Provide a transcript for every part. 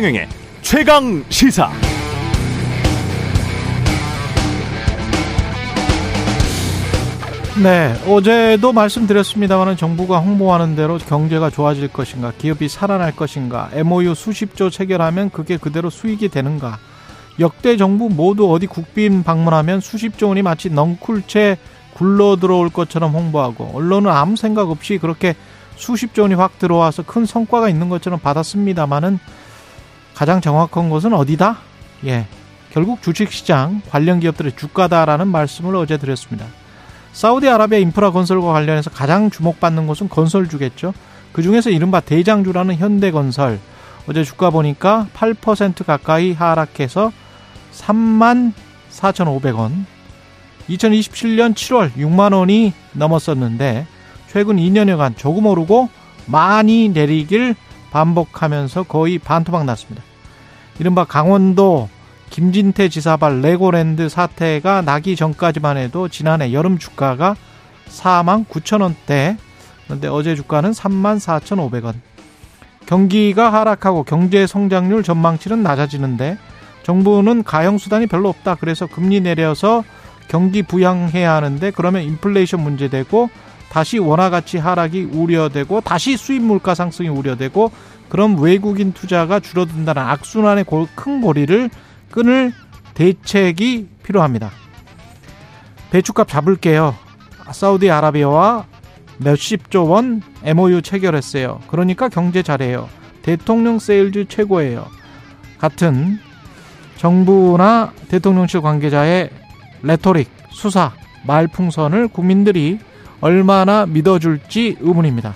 최경영의 최강 시사. 네, 어제도 말씀드렸습니다만 정부가 홍보하는 대로 경제가 좋아질 것인가, 기업이 살아날 것인가, MOU 수십조 체결하면 그게 그대로 수익이 되는가. 역대 정부 모두 어디 국빈 방문하면 수십조 원이 마치 넝쿨채 굴러 들어올 것처럼 홍보하고 언론은 아무 생각 없이 그렇게 수십조 원이 확 들어와서 큰 성과가 있는 것처럼 받았습니다마는 가장 정확한 것은 어디다? 예. 결국 주식시장 관련 기업들의 주가다라는 말씀을 어제 드렸습니다. 사우디아라비아 인프라 건설과 관련해서 가장 주목받는 곳은 건설주겠죠. 그 중에서 이른바 대장주라는 현대건설. 어제 주가 보니까 8% 가까이 하락해서 3만 4,500원. 2027년 7월 6만 원이 넘었었는데 최근 2년여간 조금 오르고 많이 내리길 반복하면서 거의 반토막 났습니다. 이른바 강원도 김진태 지사발 레고랜드 사태가 나기 전까지만 해도 지난해 여름 주가가 4만 9천 원대. 그런데 어제 주가는 3만 4천 5백원. 경기가 하락하고 경제 성장률 전망치는 낮아지는데 정부는 가용 수단이 별로 없다. 그래서 금리 내려서 경기 부양해야 하는데 그러면 인플레이션 문제되고 다시 원화 가치 하락이 우려되고 다시 수입 물가 상승이 우려되고 그럼 외국인 투자가 줄어든다는 악순환의 큰 고리를 끊을 대책이 필요합니다. 배추값 잡을게요. 사우디아라비아와 몇십조 원 MOU 체결했어요. 그러니까 경제 잘해요. 대통령 세일즈 최고예요. 같은 정부나 대통령실 관계자의 레토릭, 수사, 말풍선을 국민들이 얼마나 믿어줄지 의문입니다.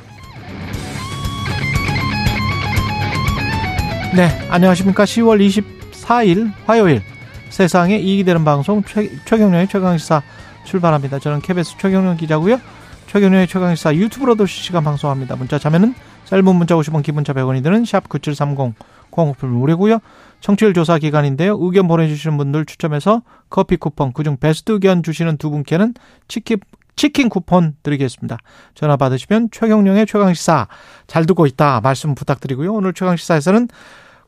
네, 안녕하십니까. 10월 24일 화요일 세상에 이익이 되는 방송 최, 최경영의 최강시사 출발합니다. 저는 KBS 최경영 기자고요. 최경영의 최강시사 유튜브로도 실시간 방송합니다. 문자 참여는 짧은 문자 50원 기본자 100원이 드는 샵 9730 공오플 무료고요. 청취율 조사 기간인데요. 의견 보내주시는 분들 추첨해서 커피 쿠폰 그중 베스트 의견 주시는 두 분께는 치킨 치킨 쿠폰 드리겠습니다. 전화 받으시면 최경령의 최강시사 잘 듣고 있다 말씀 부탁드리고요. 오늘 최강시사에서는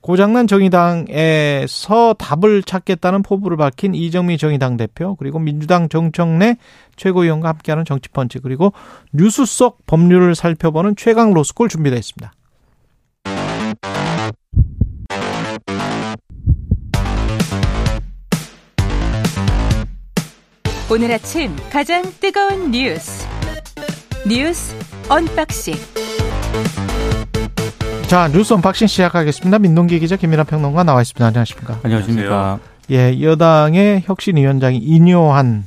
고장난 정의당에서 답을 찾겠다는 포부를 밝힌 이정미 정의당 대표 그리고 민주당 정청래 최고위원과 함께하는 정치펀치 그리고 뉴스 속 법률을 살펴보는 최강 로스쿨 준비되어 있습니다. 오늘 아침 가장 뜨거운 뉴스 뉴스 언박싱 자 뉴스 언박싱 시작하겠습니다. 민동기 기자 김민하 평론가 나와 있습니다. 안녕하십니까? 안녕하십니까? 예, 여당의 혁신위원장이 인요한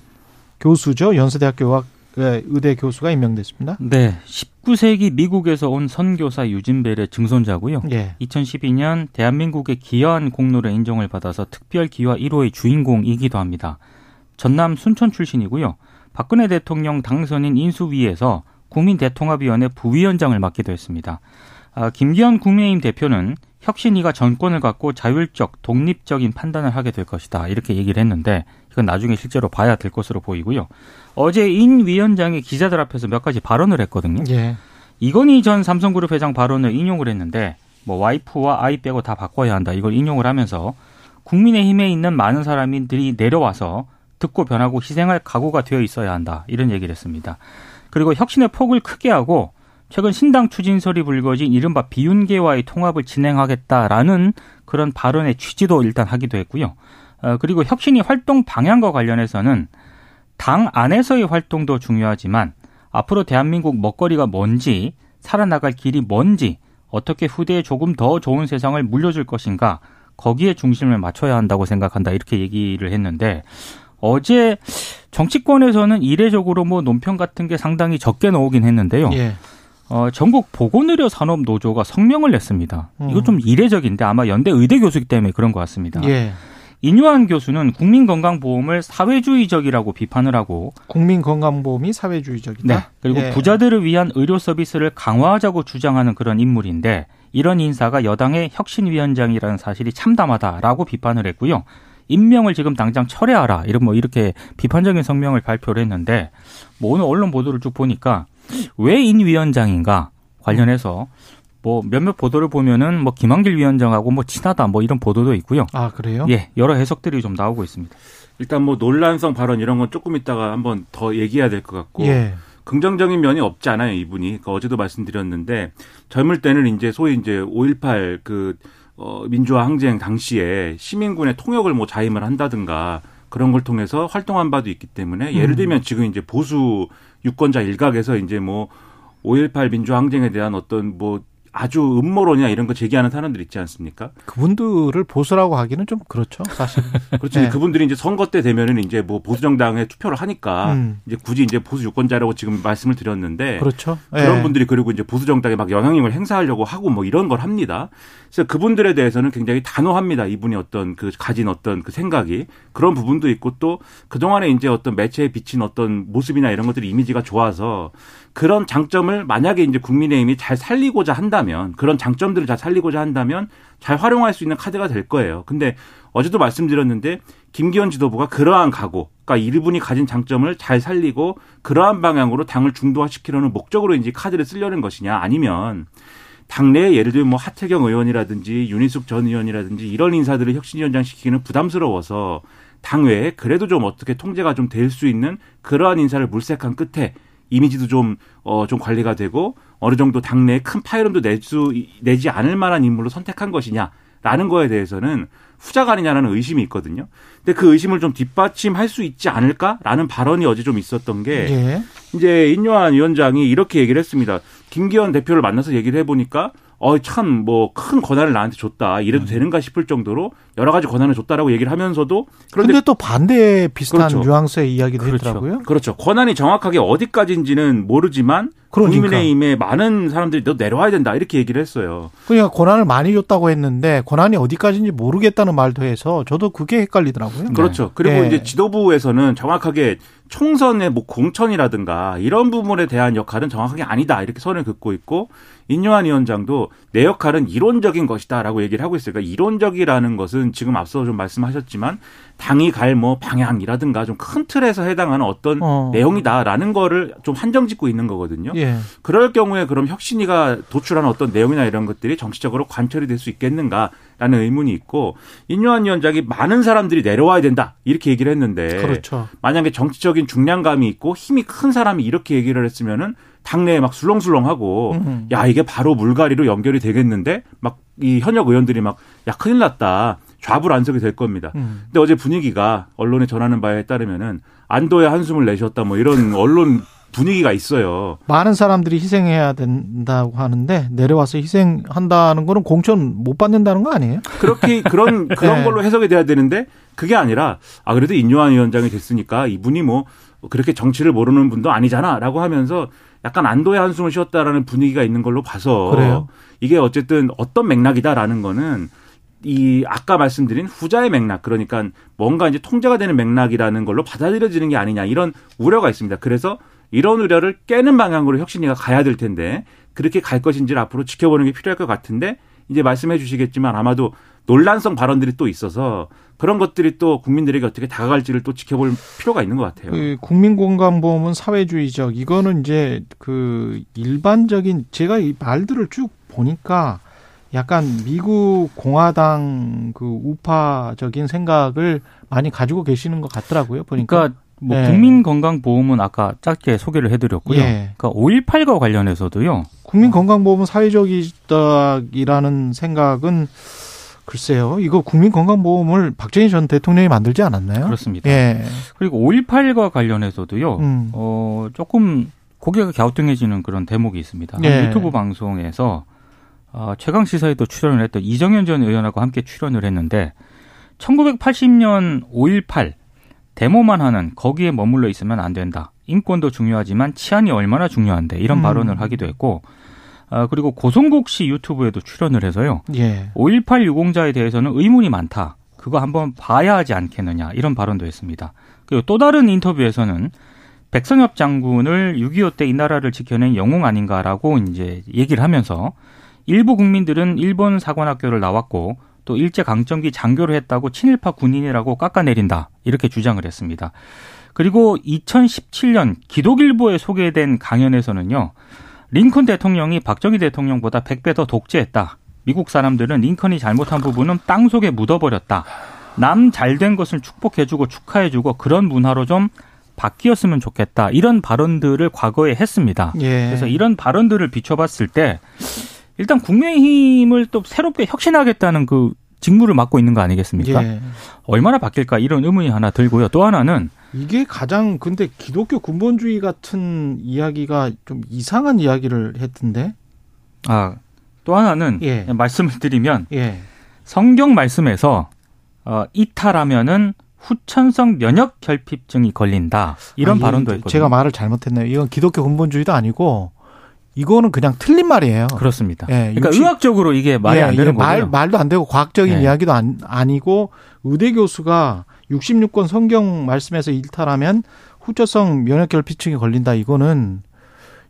교수죠. 연세대학교 의학 의대 교수가 임명됐습니다. 네, 19세기 미국에서 온 선교사 유진벨의 증손자고요. 예. 2012년 대한민국의 기여한 공로를 인정을 받아서 특별 기화 1호의 주인공이기도 합니다. 전남 순천 출신이고요. 박근혜 대통령 당선인 인수위에서 국민대통합위원회 부위원장을 맡기도 했습니다. 아, 김기현 국민의힘 대표는 혁신위가 정권을 갖고 자율적, 독립적인 판단을 하게 될 것이다. 이렇게 얘기를 했는데 이건 나중에 실제로 봐야 될 것으로 보이고요. 어제 인 위원장이 기자들 앞에서 몇 가지 발언을 했거든요. 예. 이건희 전 삼성그룹 회장 발언을 인용을 했는데 뭐 와이프와 아이 빼고 다 바꿔야 한다. 이걸 인용을 하면서 국민의힘에 있는 많은 사람들이 내려와서 듣고 변하고 희생할 각오가 되어 있어야 한다. 이런 얘기를 했습니다. 그리고 혁신의 폭을 크게 하고 최근 신당 추진설이 불거진 이른바 비윤계와의 통합을 진행하겠다라는 그런 발언의 취지도 일단 하기도 했고요. 어, 그리고 혁신이 활동 방향과 관련해서는 당 안에서의 활동도 중요하지만 앞으로 대한민국 먹거리가 뭔지 살아나갈 길이 뭔지 어떻게 후대에 조금 더 좋은 세상을 물려줄 것인가 거기에 중심을 맞춰야 한다고 생각한다 이렇게 얘기를 했는데 어제 정치권에서는 이례적으로 뭐 논평 같은 게 상당히 적게 나오긴 했는데요. 예. 어, 전국 보건의료 산업 노조가 성명을 냈습니다. 음. 이거 좀 이례적인데 아마 연대 의대 교수기 때문에 그런 것 같습니다. 예. 인유한 교수는 국민건강보험을 사회주의적이라고 비판을 하고 국민건강보험이 사회주의적이다. 네. 그리고 예. 부자들을 위한 의료 서비스를 강화하자고 주장하는 그런 인물인데 이런 인사가 여당의 혁신위원장이라는 사실이 참담하다라고 비판을 했고요. 임명을 지금 당장 철회하라 이런 뭐 이렇게 비판적인 성명을 발표를 했는데 뭐 오늘 언론 보도를 쭉 보니까 왜 인 위원장인가 관련해서 뭐뭐 몇몇 보도를 보면은 뭐 김한길 위원장하고 뭐 친하다 뭐 이런 보도도 있고요. 아 그래요? 예, 여러 해석들이 좀 나오고 있습니다. 일단 뭐 논란성 발언 이런 건 조금 있다가 한번 더 얘기해야 될 것 같고. 예. 긍정적인 면이 없지 않아요, 이분이. 그러니까 어제도 말씀드렸는데 젊을 때는 이제 소위 이제 5.18그 어, 민주화 항쟁 당시에 시민군의 통역을 뭐 자임을 한다든가 그런 걸 통해서 활동한 바도 있기 때문에 예를 음. 들면 지금 이제 보수 유권자 일각에서 이제 뭐5.18 민주화 항쟁에 대한 어떤 뭐 아주 음모론이나 이런 거 제기하는 사람들 있지 않습니까? 그분들을 보수라고 하기는 좀 그렇죠, 사실. 그렇죠. 네. 그분들이 이제 선거 때 되면은 이제 뭐 보수 정당에 투표를 하니까 음. 이제 굳이 이제 보수 유권자라고 지금 말씀을 드렸는데 그렇죠. 그런 네. 분들이 그리고 이제 보수 정당에 막 영향력을 행사하려고 하고 뭐 이런 걸 합니다. 그래서 그분들에 대해서는 굉장히 단호합니다. 이분이 어떤 그 가진 어떤 그 생각이 그런 부분도 있고 또 그동안에 이제 어떤 매체에 비친 어떤 모습이나 이런 것들이 이미지가 좋아서 그런 장점을 만약에 이제 국민의힘이 잘 살리고자 한다면 그런 장점들을 잘 살리고자 한다면 잘 활용할 수 있는 카드가 될 거예요. 근데 어제도 말씀드렸는데 김기현 지도부가 그러한 각오, 그러니까 일분이 가진 장점을 잘 살리고 그러한 방향으로 당을 중도화시키려는 목적으로 이제 카드를 쓰려는 것이냐 아니면 당내에 예를 들면 뭐 하태경 의원이라든지 윤희숙 전 의원이라든지 이런 인사들을 혁신위원장 시키기는 부담스러워서 당외에 그래도 좀 어떻게 통제가 좀 될 수 있는 그러한 인사를 물색한 끝에 이미지도 좀, 어, 좀 관리가 되고 어느 정도 당내에 큰 파열음도 낼 수, 내지 않을 만한 인물로 선택한 것이냐라는 거에 대해서는 후자가 아니냐라는 의심이 있거든요. 근데 그 의심을 좀 뒷받침할 수 있지 않을까라는 발언이 어제 좀 있었던 게 예. 이제 인요한 위원장이 이렇게 얘기를 했습니다. 김기현 대표를 만나서 얘기를 해보니까 어, 참, 뭐, 큰 권한을 나한테 줬다. 이래도 음. 되는가 싶을 정도로 여러 가지 권한을 줬다라고 얘기를 하면서도. 그런데 또 반대 비슷한 그렇죠. 뉘앙스의 이야기도 그렇죠. 했더라고요. 그렇죠. 권한이 정확하게 어디까지인지는 모르지만 그러니까. 국민의힘에 많은 사람들이 너 내려와야 된다. 이렇게 얘기를 했어요. 그러니까 권한을 많이 줬다고 했는데 권한이 어디까지인지 모르겠다는 말도 해서 저도 그게 헷갈리더라고요. 그렇죠. 네. 그리고 네. 이제 지도부에서는 정확하게 총선의 뭐 공천이라든가 이런 부분에 대한 역할은 정확하게 아니다. 이렇게 선을 긋고 있고 인요한 위원장도 내 역할은 이론적인 것이다라고 얘기를 하고. 그러니까 이론적이라는 것은 지금 앞서 좀 말씀하셨지만 당이 갈 뭐 방향이라든가 좀 큰 틀에서 해당하는 어떤 어. 내용이다라는 거를 좀 한정 짓고 있는 거거든요. 예. 그럴 경우에 그럼 혁신이가 도출하는 어떤 내용이나 이런 것들이 정치적으로 관철이 될 수 있겠는가라는 의문이 있고 인요한 위원장이 많은 사람들이 내려와야 된다 이렇게 얘기를 했는데 그렇죠. 만약에 정치적인 중량감이 있고 힘이 큰 사람이 이렇게 얘기를 했으면은 당내에 막 술렁술렁하고 음. 야 이게 바로 물갈이로 연결이 되겠는데 막 이 현역 의원들이 막 야 큰일 났다 좌불안석이 될 겁니다. 음. 근데 어제 분위기가 언론에 전하는 바에 따르면은 안도의 한숨을 내셨다 뭐 이런 언론 분위기가 있어요. 많은 사람들이 희생해야 된다고 하는데 내려와서 희생한다는 거는 공천 못 받는다는 거 아니에요? 그렇게 그런 그런 네. 걸로 해석이 돼야 되는데 그게 아니라 아 그래도 인요한 위원장이 됐으니까 이분이 뭐 그렇게 정치를 모르는 분도 아니잖아라고 하면서 약간 안도의 한숨을 쉬었다라는 분위기가 있는 걸로 봐서 그래요? 이게 어쨌든 어떤 맥락이다라는 거는 이 아까 말씀드린 후자의 맥락 그러니까 뭔가 이제 통제가 되는 맥락이라는 걸로 받아들여지는 게 아니냐 이런 우려가 있습니다. 그래서 이런 우려를 깨는 방향으로 혁신이가 가야 될 텐데 그렇게 갈 것인지를 앞으로 지켜보는 게 필요할 것 같은데 이제 말씀해 주시겠지만 아마도 논란성 발언들이 또 있어서 그런 것들이 또 국민들에게 어떻게 다가갈지를 또 지켜볼 필요가 있는 것 같아요. 그 국민건강보험은 사회주의적 이거는 이제 그 일반적인 제가 이 말들을 쭉 보니까 약간 미국 공화당 그 우파적인 생각을 많이 가지고 계시는 것 같더라고요. 보니까. 그러니까 뭐 네. 국민건강보험은 아까 짧게 소개를 해드렸고요. 예. 그러니까 5.18과 관련해서도요. 국민건강보험은 사회적이라는 생각은 글쎄요. 이거 국민건강보험을 박정희 전 대통령이 만들지 않았나요? 그렇습니다. 예. 그리고 5.18과 관련해서도요. 음. 어, 조금 고개가 갸우뚱해지는 그런 대목이 있습니다. 예. 유튜브 방송에서 어, 최강 시사에도 출연을 했던 이정현 전 의원하고 함께 출연을 했는데 1980년 5.18 데모만 하는 거기에 머물러 있으면 안 된다. 인권도 중요하지만 치안이 얼마나 중요한데 이런 음. 발언을 하기도 했고 아, 그리고 고성국 씨 유튜브에도 출연을 해서요. 예. 5.18 유공자에 대해서는 의문이 많다. 그거 한번 봐야 하지 않겠느냐 이런 발언도 했습니다. 그리고 또 다른 인터뷰에서는 백선엽 장군을 6.25 때 이 나라를 지켜낸 영웅 아닌가라고 이제 얘기를 하면서 일부 국민들은 일본 사관학교를 나왔고 또 일제 강점기 장교를 했다고 친일파 군인이라고 깎아내린다 이렇게 주장을 했습니다. 그리고 2017년 기독일보에 소개된 강연에서는요. 링컨 대통령이 박정희 대통령보다 100배 더 독재했다. 미국 사람들은 링컨이 잘못한 부분은 땅 속에 묻어버렸다. 남 잘 된 것을 축복해주고 축하해주고 그런 문화로 좀 바뀌었으면 좋겠다. 이런 발언들을 과거에 했습니다. 예. 그래서 이런 발언들을 비춰봤을 때 일단 국민의힘을 또 새롭게 혁신하겠다는 그 직무를 맡고 있는 거 아니겠습니까? 예. 얼마나 바뀔까 이런 의문이 하나 들고요. 또 하나는 이게 가장 근데 기독교 근본주의 같은 이야기가 좀 이상한 이야기를 했던데. 아, 또 하나는 예. 말씀을 드리면 예. 성경 말씀에서 어, 이탈하면은 후천성 면역 결핍증이 걸린다. 이런 아, 발언도 있거든요. 제가 말을 잘못했네요. 이건 기독교 근본주의도 아니고 이거는 그냥 틀린 말이에요. 그렇습니다. 예, 그러니까 60, 의학적으로 이게 말이 예, 안 되는 거예요. 말, 말도 안 되고 과학적인 예. 이야기도 안, 아니고 의대 교수가 66권 성경 말씀에서 일탈하면 후천성 면역결핍증이 걸린다. 이거는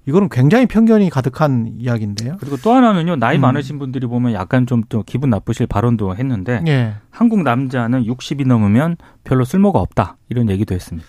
이거는 굉장히 편견이 가득한 이야기인데요. 그리고 또 하나는요. 나이 음. 많으신 분들이 보면 약간 좀 또 기분 나쁘실 발언도 했는데 예. 한국 남자는 60이 넘으면 별로 쓸모가 없다. 이런 얘기도 했습니다.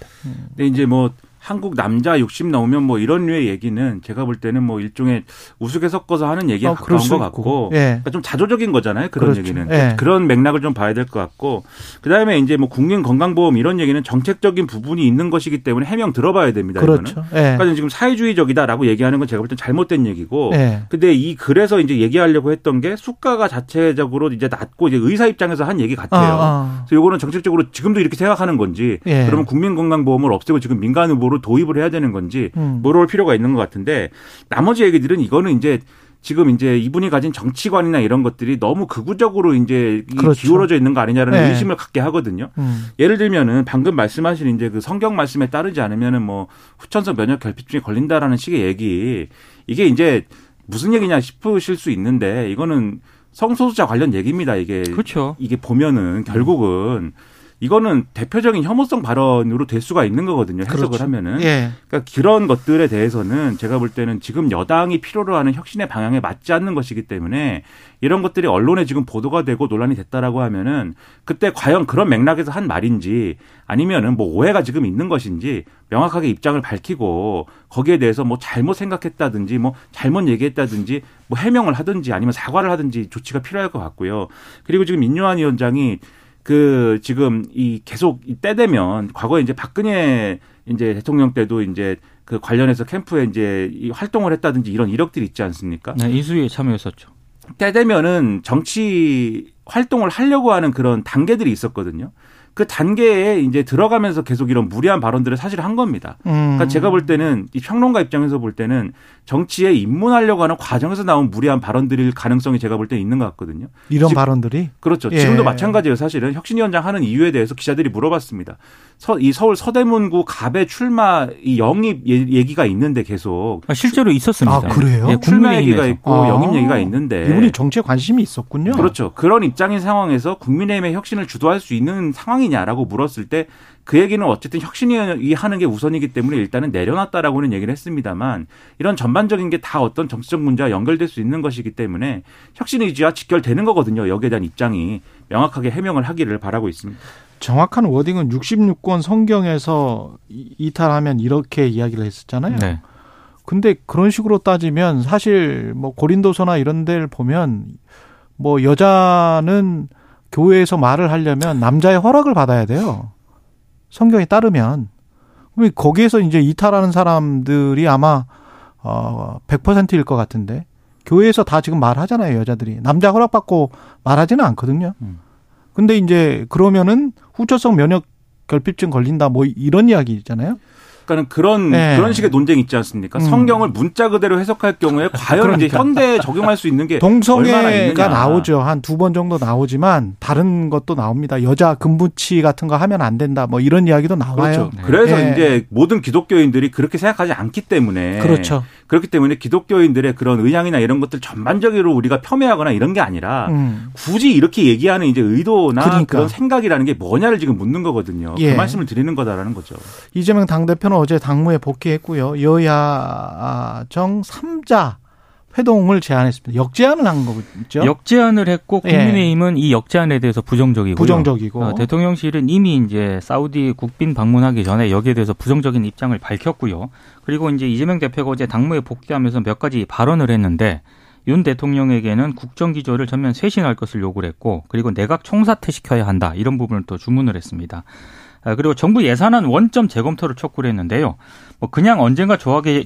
근데 이제 뭐 한국 남자 60 넘으면 뭐 이런 류의 얘기는 제가 볼 때는 뭐 일종의 우스개 섞어서 하는 얘기가 어, 가까운 것 같고 예. 그러니까 좀 자조적인 거잖아요 그런 그렇죠. 얘기는 예. 그런 맥락을 좀 봐야 될 것 같고 그 다음에 이제 뭐 국민 건강보험 이런 얘기는 정책적인 부분이 있는 것이기 때문에 해명 들어봐야 됩니다 그렇죠. 이거는 예. 그러니까 지금 사회주의적이다라고 얘기하는 건 제가 볼때 잘못된 얘기고 예. 근데 이 글에서 이제 얘기하려고 했던 게 수가가 자체적으로 이제 낮고 이제 의사 입장에서 한 얘기 같아요 아, 아. 그래서 요거는 정책적으로 지금도 이렇게 생각하는 건지 예. 그러면 국민 건강보험을 없애고 지금 민간 제 도로 도입을 해야 되는 건지 음. 물어볼 필요가 있는 것 같은데 나머지 얘기들은 이거는 이제 지금 이제 이분이 가진 정치관이나 이런 것들이 너무 극우적으로 이제 그렇죠. 기울어져 있는 거 아니냐라는 네. 의심을 갖게 하거든요. 음. 예를 들면은 방금 말씀하신 이제 그 성경 말씀에 따르지 않으면은 뭐 후천성 면역 결핍증에 걸린다라는 식의 얘기 이게 이제 무슨 얘기냐 싶으실 수 있는데 이거는 성소수자 관련 얘기입니다. 이게 그렇죠. 이게 보면은 결국은 이거는 대표적인 혐오성 발언으로 될 수가 있는 거거든요. 해석을 그렇죠. 하면은. 예. 그러니까 그런 것들에 대해서는 제가 볼 때는 지금 여당이 필요로 하는 혁신의 방향에 맞지 않는 것이기 때문에 이런 것들이 언론에 지금 보도가 되고 논란이 됐다라고 하면은 그때 과연 그런 맥락에서 한 말인지 아니면은 뭐 오해가 지금 있는 것인지 명확하게 입장을 밝히고 거기에 대해서 뭐 잘못 생각했다든지 뭐 잘못 얘기했다든지 뭐 해명을 하든지 아니면 사과를 하든지 조치가 필요할 것 같고요. 그리고 지금 민요한 위원장이 그 지금 이 계속 때 되면 과거에 이제 박근혜 이제 대통령 때도 이제 그 관련해서 캠프에 이제 이 활동을 했다든지 이런 이력들이 있지 않습니까? 네, 이수위에 참여했었죠. 때 되면은 정치 활동을 하려고 하는 그런 단계들이 있었거든요. 그 단계에 이제 들어가면서 계속 이런 무리한 발언들을 사실 한 겁니다. 음. 그러니까 제가 볼 때는 이 평론가 입장에서 볼 때는 정치에 입문하려고 하는 과정에서 나온 무리한 발언들일 가능성이 제가 볼 때 있는 것 같거든요. 이런 지 발언들이? 그렇죠. 예. 지금도 마찬가지예요. 사실은 혁신위원장 하는 이유에 대해서 기자들이 물어봤습니다. 서, 이 서울 서대문구 갑의 출마 이 영입 얘기가 있는데 계속 아, 실제로 있었습니다. 아, 그래요? 예, 출마 얘기가 있고 아. 영입 얘기가 있는데 이분이 정치에 관심이 있었군요. 그렇죠. 그런 입장인 상황에서 국민의힘의 혁신을 주도할 수 있는 상황이 냐라고 물었을 때 그 얘기는 어쨌든 혁신이 하는 게 우선이기 때문에 일단은 내려놨다라고는 얘기를 했습니다만 이런 전반적인 게 다 어떤 정치적 문제와 연결될 수 있는 것이기 때문에 혁신 의지와 직결되는 거거든요. 여기에 대한 입장이 명확하게 해명을 하기를 바라고 있습니다. 정확한 워딩은 66권 성경에서 이탈하면 이렇게 이야기를 했었잖아요. 네. 근데 그런 식으로 따지면 사실 뭐 고린도서나 이런 데를 보면 뭐 여자는 교회에서 말을 하려면 남자의 허락을 받아야 돼요. 성경에 따르면. 그럼 거기에서 이제 이탈하는 사람들이 아마 어 100%일 것 같은데 교회에서 다 지금 말하잖아요, 여자들이. 남자 허락 받고 말하지는 않거든요. 음. 근데 이제 그러면은 후천성 면역 결핍증 걸린다 뭐 이런 이야기잖아요. 그러니까는 그런 네. 그런 식의 논쟁이 있지 않습니까? 음. 성경을 문자 그대로 해석할 경우에 과연 그러니까. 이제 현대에 적용할 수 있는 게 동성애가 나오죠. 한 두 번 정도 나오지만 다른 것도 나옵니다. 여자 금부치 같은 거 하면 안 된다. 뭐 이런 이야기도 나와요. 그렇죠. 네. 그래서 네. 이제 모든 기독교인들이 그렇게 생각하지 않기 때문에 그렇죠. 그렇기 때문에 기독교인들의 그런 의향이나 이런 것들 전반적으로 우리가 폄훼하거나 이런 게 아니라 음. 굳이 이렇게 얘기하는 이제 의도나 그러니까. 그런 생각이라는 게 뭐냐를 지금 묻는 거거든요. 그 예. 그 말씀을 드리는 거다라는 거죠. 이재명 당대표는 어제 당무에 복귀했고요. 여야정 3자 회동을 제안했습니다. 역제안을 한 거죠. 역제안을 했고 예. 국민의힘은 예. 이 역제안에 대해서 부정적이고 부정적이고 어, 대통령실은 이미 이제 사우디 국빈 방문하기 전에 여기에 대해서 부정적인 입장을 밝혔고요. 그리고 이제 이재명 대표가 어제 당무에 복귀하면서 몇 가지 발언을 했는데 윤 대통령에게는 국정 기조를 전면 쇄신할 것을 요구를 했고 그리고 내각 총사퇴 시켜야 한다 이런 부분을 또 주문을 했습니다. 아, 그리고 정부 예산안 원점 재검토를 촉구를 했는데요. 뭐 그냥 언젠가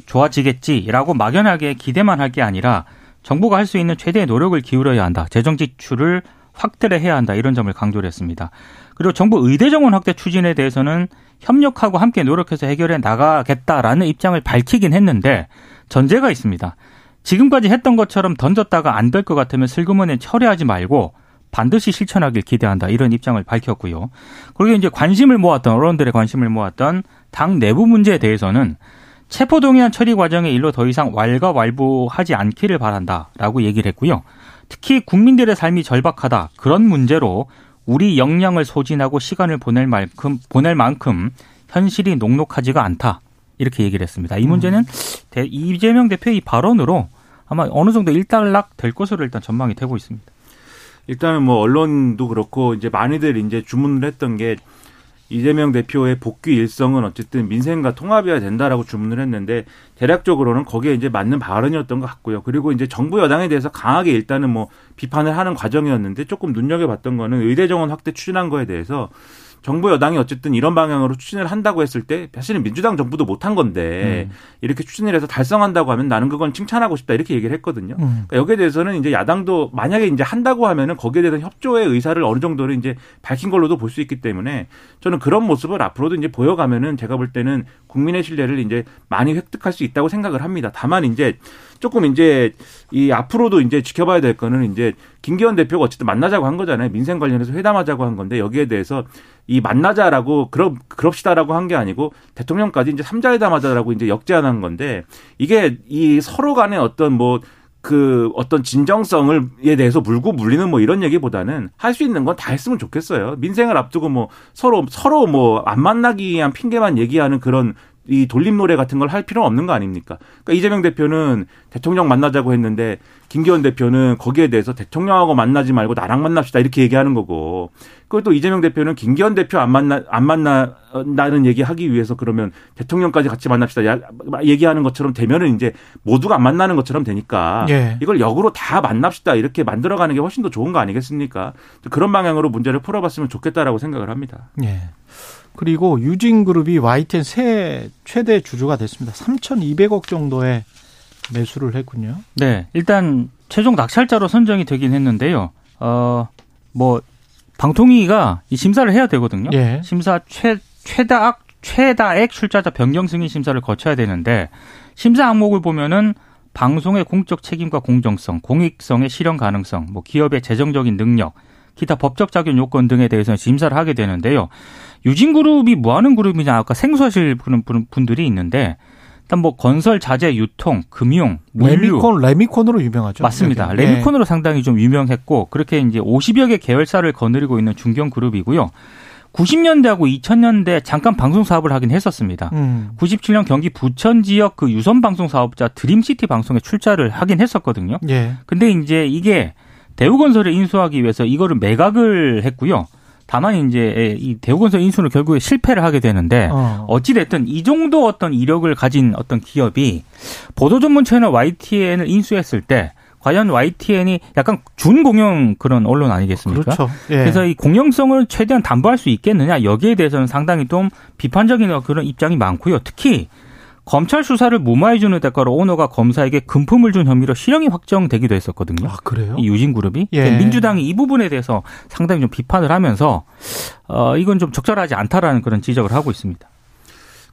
좋아지겠지라고 막연하게 기대만 할 게 아니라 정부가 할 수 있는 최대의 노력을 기울여야 한다. 재정 지출을 확대를 해야 한다. 이런 점을 강조를 했습니다. 그리고 정부 의대 정원 확대 추진에 대해서는 협력하고 함께 노력해서 해결해 나가겠다라는 입장을 밝히긴 했는데 전제가 있습니다. 지금까지 했던 것처럼 던졌다가 안 될 것 같으면 슬그머니 처리하지 말고 반드시 실천하길 기대한다 이런 입장을 밝혔고요. 그리고 이제 관심을 모았던 언론들의 관심을 모았던 당 내부 문제에 대해서는 체포동의안 처리 과정에 일로 더 이상 왈가왈부하지 않기를 바란다라고 얘기를 했고요. 특히 국민들의 삶이 절박하다 그런 문제로 우리 역량을 소진하고 시간을 보낼 만큼 보낼 만큼 현실이 녹록하지가 않다 이렇게 얘기를 했습니다. 이 문제는 음. 이재명 대표의 발언으로 아마 어느 정도 일단락 될 것으로 일단 전망이 되고 있습니다. 일단은 뭐 언론도 그렇고 이제 많이들 이제 주문을 했던 게 이재명 대표의 복귀 일성은 어쨌든 민생과 통합이어야 된다라고 주문을 했는데 대략적으로는 거기에 이제 맞는 발언이었던 것 같고요. 그리고 이제 정부 여당에 대해서 강하게 일단은 뭐 비판을 하는 과정이었는데 조금 눈여겨봤던 거는 의대 정원 확대 추진한 거에 대해서 정부 여당이 어쨌든 이런 방향으로 추진을 한다고 했을 때 사실은 민주당 정부도 못한 건데 음. 이렇게 추진을 해서 달성한다고 하면 나는 그건 칭찬하고 싶다 이렇게 얘기를 했거든요. 음. 그러니까 여기에 대해서는 이제 야당도 만약에 이제 한다고 하면은 거기에 대해서 협조의 의사를 어느 정도로 이제 밝힌 걸로도 볼 수 있기 때문에 저는 그런 모습을 앞으로도 이제 보여가면은 제가 볼 때는 국민의 신뢰를 이제 많이 획득할 수 있다고 생각을 합니다. 다만 이제 조금 이제 이 앞으로도 이제 지켜봐야 될 거는 이제 김기현 대표가 어쨌든 만나자고 한 거잖아요. 민생 관련해서 회담하자고 한 건데 여기에 대해서 이 만나자라고 그럽 그럽시다라고 한 게 아니고 대통령까지 이제 삼자 회담하자라고 이제 역제안한 건데 이게 이 서로 간의 어떤 뭐 그 어떤 진정성을 에 대해서 물고 물리는 뭐 이런 얘기보다는 할 수 있는 건 다 했으면 좋겠어요. 민생을 앞두고 뭐 서로 서로 뭐 안 만나기 위한 핑계만 얘기하는 그런 이 돌림 노래 같은 걸 할 필요는 없는 거 아닙니까? 그러니까 이재명 대표는 대통령 만나자고 했는데 김기현 대표는 거기에 대해서 대통령하고 만나지 말고 나랑 만납시다 이렇게 얘기하는 거고 그것도 이재명 대표는 김기현 대표 안 만나 안 만나는 얘기하기 위해서 그러면 대통령까지 같이 만납시다 야, 얘기하는 것처럼 되면은 이제 모두가 안 만나는 것처럼 되니까 예. 이걸 역으로 다 만납시다 이렇게 만들어가는 게 훨씬 더 좋은 거 아니겠습니까? 그런 방향으로 문제를 풀어봤으면 좋겠다라고 생각을 합니다. 예. 그리고 유진그룹이 YTN 새 최대 주주가 됐습니다. 3,200억 정도의 매수를 했군요. 네, 일단 최종 낙찰자로 선정이 되긴 했는데요. 어, 뭐 방통위가 이 심사를 해야 되거든요. 예. 심사 최 최다악 최다액 출자자 변경 승인 심사를 거쳐야 되는데 심사 항목을 보면은 방송의 공적 책임과 공정성, 공익성의 실현 가능성, 뭐 기업의 재정적인 능력, 기타 법적 자격 요건 등에 대해서 심사를 하게 되는데요. 유진그룹이 뭐 하는 그룹이냐 아까 생소하실 분들이 있는데 일단 뭐 건설 자재 유통 금융 물류 레미콘 레미콘으로 유명하죠. 맞습니다. 여기. 레미콘으로 네. 상당히 좀 유명했고 그렇게 이제 50여 개 계열사를 거느리고 있는 중견 그룹이고요. 90년대하고 2000년대 잠깐 방송 사업을 하긴 했었습니다. 음. 97년 경기 부천 지역 그 유선 방송 사업자 드림시티 방송에 출자를 하긴 했었거든요. 예. 근데 이제 이게 대우건설을 인수하기 위해서 이거를 매각을 했고요. 다만 이제 이 대우건설 인수는 결국에 실패를 하게 되는데 어. 어찌 됐든 이 정도 어떤 이력을 가진 어떤 기업이 보도 전문 채널 YTN을 인수했을 때 과연 YTN이 약간 준공영 그런 언론 아니겠습니까? 그렇죠. 예. 그래서 이 공영성을 최대한 담보할 수 있겠느냐 여기에 대해서는 상당히 좀 비판적인 그런 입장이 많고요. 특히 검찰 수사를 무마해주는 대가로 오너가 검사에게 금품을 준 혐의로 실형이 확정되기도 했었거든요. 아, 그래요? 이 유진그룹이. 예. 민주당이 이 부분에 대해서 상당히 좀 비판을 하면서, 어, 이건 좀 적절하지 않다라는 그런 지적을 하고 있습니다.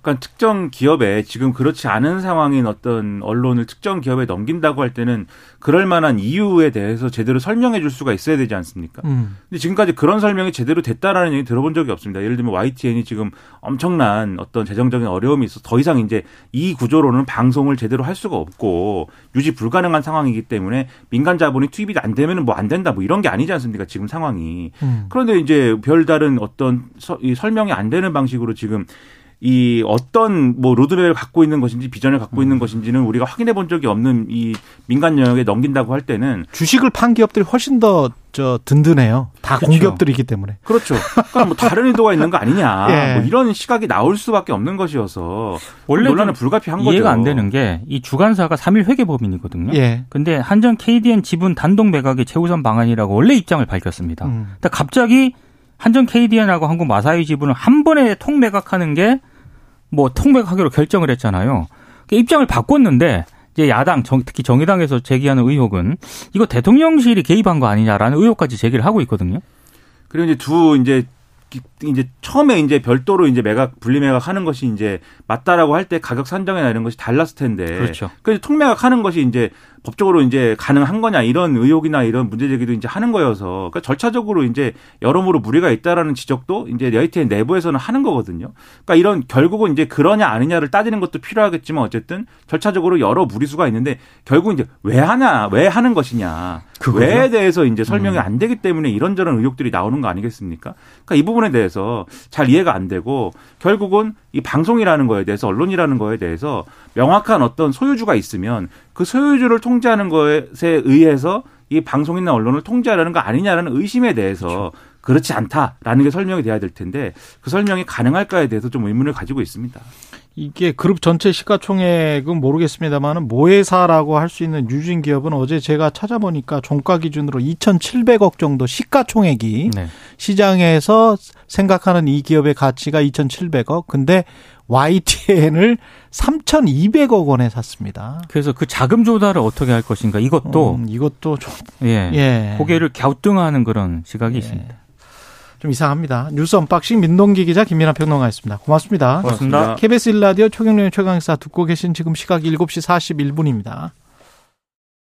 그러니까 특정 기업에 지금 그렇지 않은 상황인 어떤 언론을 특정 기업에 넘긴다고 할 때는 그럴 만한 이유에 대해서 제대로 설명해 줄 수가 있어야 되지 않습니까? 음. 근데 지금까지 그런 설명이 제대로 됐다라는 얘기 들어본 적이 없습니다. 예를 들면 YTN이 지금 엄청난 어떤 재정적인 어려움이 있어 더 이상 이제 이 구조로는 방송을 제대로 할 수가 없고 유지 불가능한 상황이기 때문에 민간 자본이 투입이 안 되면은 뭐 안 된다 뭐 이런 게 아니지 않습니까? 지금 상황이. 음. 그런데 이제 별다른 어떤 서, 이 설명이 안 되는 방식으로 지금 이 어떤 뭐 로드맵을 갖고 있는 것인지 비전을 갖고 음. 있는 것인지는 우리가 확인해 본 적이 없는 이 민간 영역에 넘긴다고 할 때는 주식을 판 기업들이 훨씬 더 저 든든해요. 다 그렇죠. 공기업들이기 때문에. 그렇죠. 그러니까 뭐 다른 의도가 있는 거 아니냐. 예. 뭐 이런 시각이 나올 수밖에 없는 것이어서 원래 논란은 불가피한 이해가 거죠. 이해가 안 되는 게 이 주간사가 3일 회계 법인이거든요. 예. 근데 한전 KDN 지분 단독 매각의 최우선 방안이라고 원래 입장을 밝혔습니다. 음. 근데 갑자기 한전 KDN하고 한국 마사이 지분을 한 번에 통 매각하는 게 뭐 통매각하기로 결정을 했잖아요. 그러니까 입장을 바꿨는데 이제 야당 특히 정의당에서 제기하는 의혹은 이거 대통령실이 개입한 거 아니냐라는 의혹까지 제기를 하고 있거든요. 그리고 이제 두 이제 이제 처음에 이제 별도로 이제 매각 분리 매각 하는 것이 이제 맞다라고 할 때 가격 산정이나 이런 것이 달랐을 텐데. 그렇죠. 그래서 통매각 하는 것이 이제 법적으로 이제 가능한 거냐 이런 의혹이나 이런 문제 제기도 이제 하는 거여서 그러니까 절차적으로 이제 여러모로 무리가 있다라는 지적도 이제 레이트의 내부에서는 하는 거거든요. 그러니까 이런 결국은 이제 그러냐 아니냐를 따지는 것도 필요하겠지만 어쨌든 절차적으로 여러 무리수가 있는데 결국 이제 왜 하냐 왜 하는 것이냐 그거죠? 왜에 대해서 이제 설명이 음. 안 되기 때문에 이런저런 의혹들이 나오는 거 아니겠습니까? 그러니까 이 부분에 대해서 잘 이해가 안 되고 결국은 이 방송이라는 거에 대해서 언론이라는 거에 대해서 명확한 어떤 소유주가 있으면 그 소유주를 통제하는 것에 의해서 이 방송이나 언론을 통제하려는 거 아니냐라는 의심에 대해서 그렇죠. 그렇지 않다라는 게 설명이 돼야 될 텐데 그 설명이 가능할까에 대해서 좀 의문을 가지고 있습니다. 이게 그룹 전체 시가총액은 모르겠습니다만은 모회사라고 할 수 있는 유진 기업은 어제 제가 찾아보니까 종가 기준으로 2,700억 정도 시가총액이 네. 시장에서 생각하는 이 기업의 가치가 2,700억. 근데 YTN을 3,200억 원에 샀습니다. 그래서 그 자금 조달을 어떻게 할 것인가 이것도 음, 이것도 좀 예, 예. 고개를 갸우뚱하는 그런 시각이 예. 있습니다. 좀 이상합니다. 뉴스 언박싱 민동기 기자 김민하 평론가였습니다. 고맙습니다. 고맙습니다. KBS 1라디오 최경영의 최강시사 듣고 계신 지금 시각 7시 41분입니다.